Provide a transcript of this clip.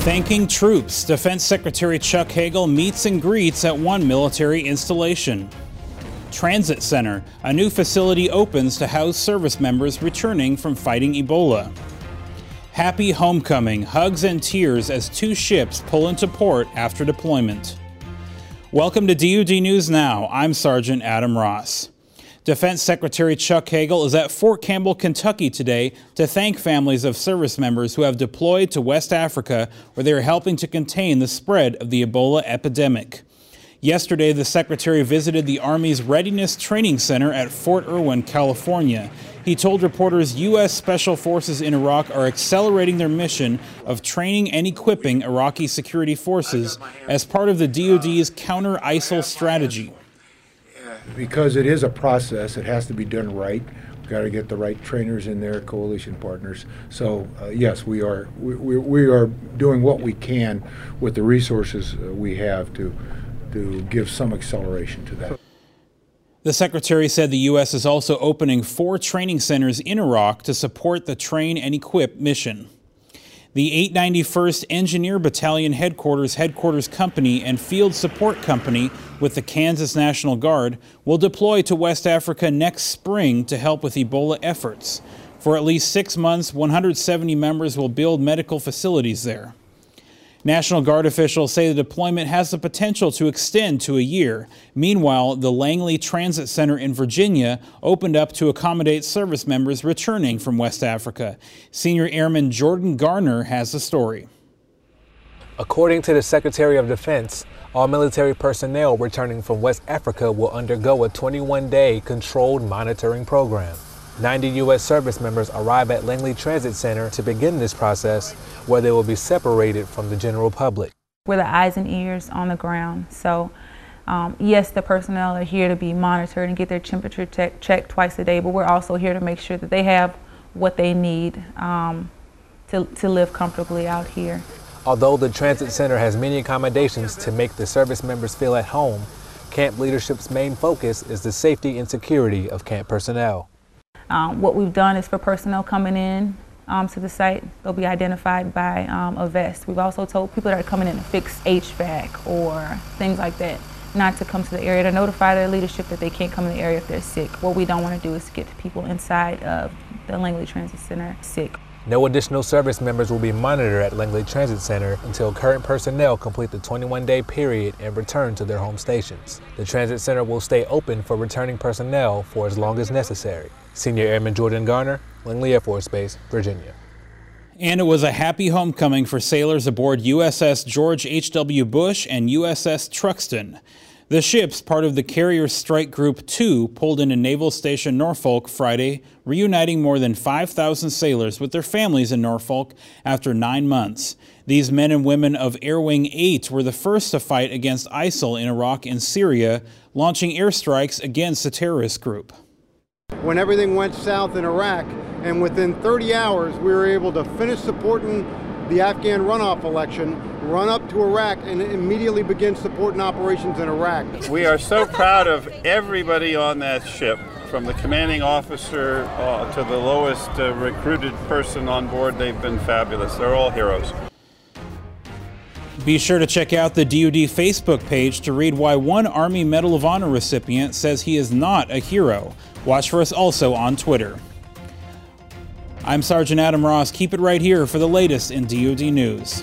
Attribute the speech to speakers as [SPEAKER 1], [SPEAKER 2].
[SPEAKER 1] Thanking troops, Defense Secretary Chuck Hagel meets and greets at one military installation. Transit Center, a new facility opens to house service members returning from fighting Ebola. Happy homecoming, hugs and tears as two ships pull into port after deployment. Welcome to DoD News Now. I'm Sergeant Adam Ross. Defense Secretary Chuck Hagel is at Fort Campbell, Kentucky today to thank families of service members who have deployed to West Africa where they are helping to contain the spread of the Ebola epidemic. Yesterday, the Secretary visited the Army's Readiness Training Center at Fort Irwin, California. He told reporters U.S. Special Forces in Iraq are accelerating their mission of training and equipping Iraqi security forces as part of the DoD's counter ISIL strategy
[SPEAKER 2] because it is a process, it has to be done right. We've got to get the right trainers in there, coalition partners. So uh, yes, we are we, we are doing what we can with the resources uh, we have to to give some acceleration to that.
[SPEAKER 1] The secretary said the U.S. is also opening four training centers in Iraq to support the train and equip mission. The 891st Engineer Battalion Headquarters Headquarters Company and Field Support Company with the Kansas National Guard will deploy to West Africa next spring to help with Ebola efforts. For at least six months, 170 members will build medical facilities there. National Guard officials say the deployment has the potential to extend to a year. Meanwhile, the Langley Transit Center in Virginia opened up to accommodate service members returning from West Africa. Senior Airman Jordan Garner has the story.
[SPEAKER 3] According to the Secretary of Defense, all military personnel returning from West Africa will undergo a 21 day controlled monitoring program. 90 U.S. service members arrive at Langley Transit Center to begin this process, where they will be separated from the general public.
[SPEAKER 4] We're the eyes and ears on the ground. So, um, yes, the personnel are here to be monitored and get their temperature checked twice a day, but we're also here to make sure that they have what they need um, to, to live comfortably out here.
[SPEAKER 3] Although the transit center has many accommodations to make the service members feel at home, camp leadership's main focus is the safety and security of camp personnel.
[SPEAKER 4] Um, what we've done is for personnel coming in um, to the site, they'll be identified by um, a vest. We've also told people that are coming in to fix HVAC or things like that not to come to the area to notify their leadership that they can't come in the area if they're sick. What we don't want to do is get people inside of the Langley Transit Center sick.
[SPEAKER 3] No additional service members will be monitored at Langley Transit Center until current personnel complete the 21 day period and return to their home stations. The transit center will stay open for returning personnel for as long as necessary. Senior Airman Jordan Garner, Langley Air Force Base, Virginia.
[SPEAKER 1] And it was a happy homecoming for sailors aboard USS George H.W. Bush and USS Truxtun. The ships, part of the Carrier Strike Group 2, pulled into Naval Station Norfolk Friday, reuniting more than 5,000 sailors with their families in Norfolk after nine months. These men and women of Air Wing 8 were the first to fight against ISIL in Iraq and Syria, launching airstrikes against the terrorist group.
[SPEAKER 5] When everything went south in Iraq, and within 30 hours, we were able to finish supporting the Afghan runoff election, run up to Iraq, and immediately begin supporting operations in Iraq.
[SPEAKER 6] We are so proud of everybody on that ship, from the commanding officer uh, to the lowest uh, recruited person on board. They've been fabulous. They're all heroes.
[SPEAKER 1] Be sure to check out the DoD Facebook page to read why one Army Medal of Honor recipient says he is not a hero. Watch for us also on Twitter. I'm Sergeant Adam Ross. Keep it right here for the latest in DoD news.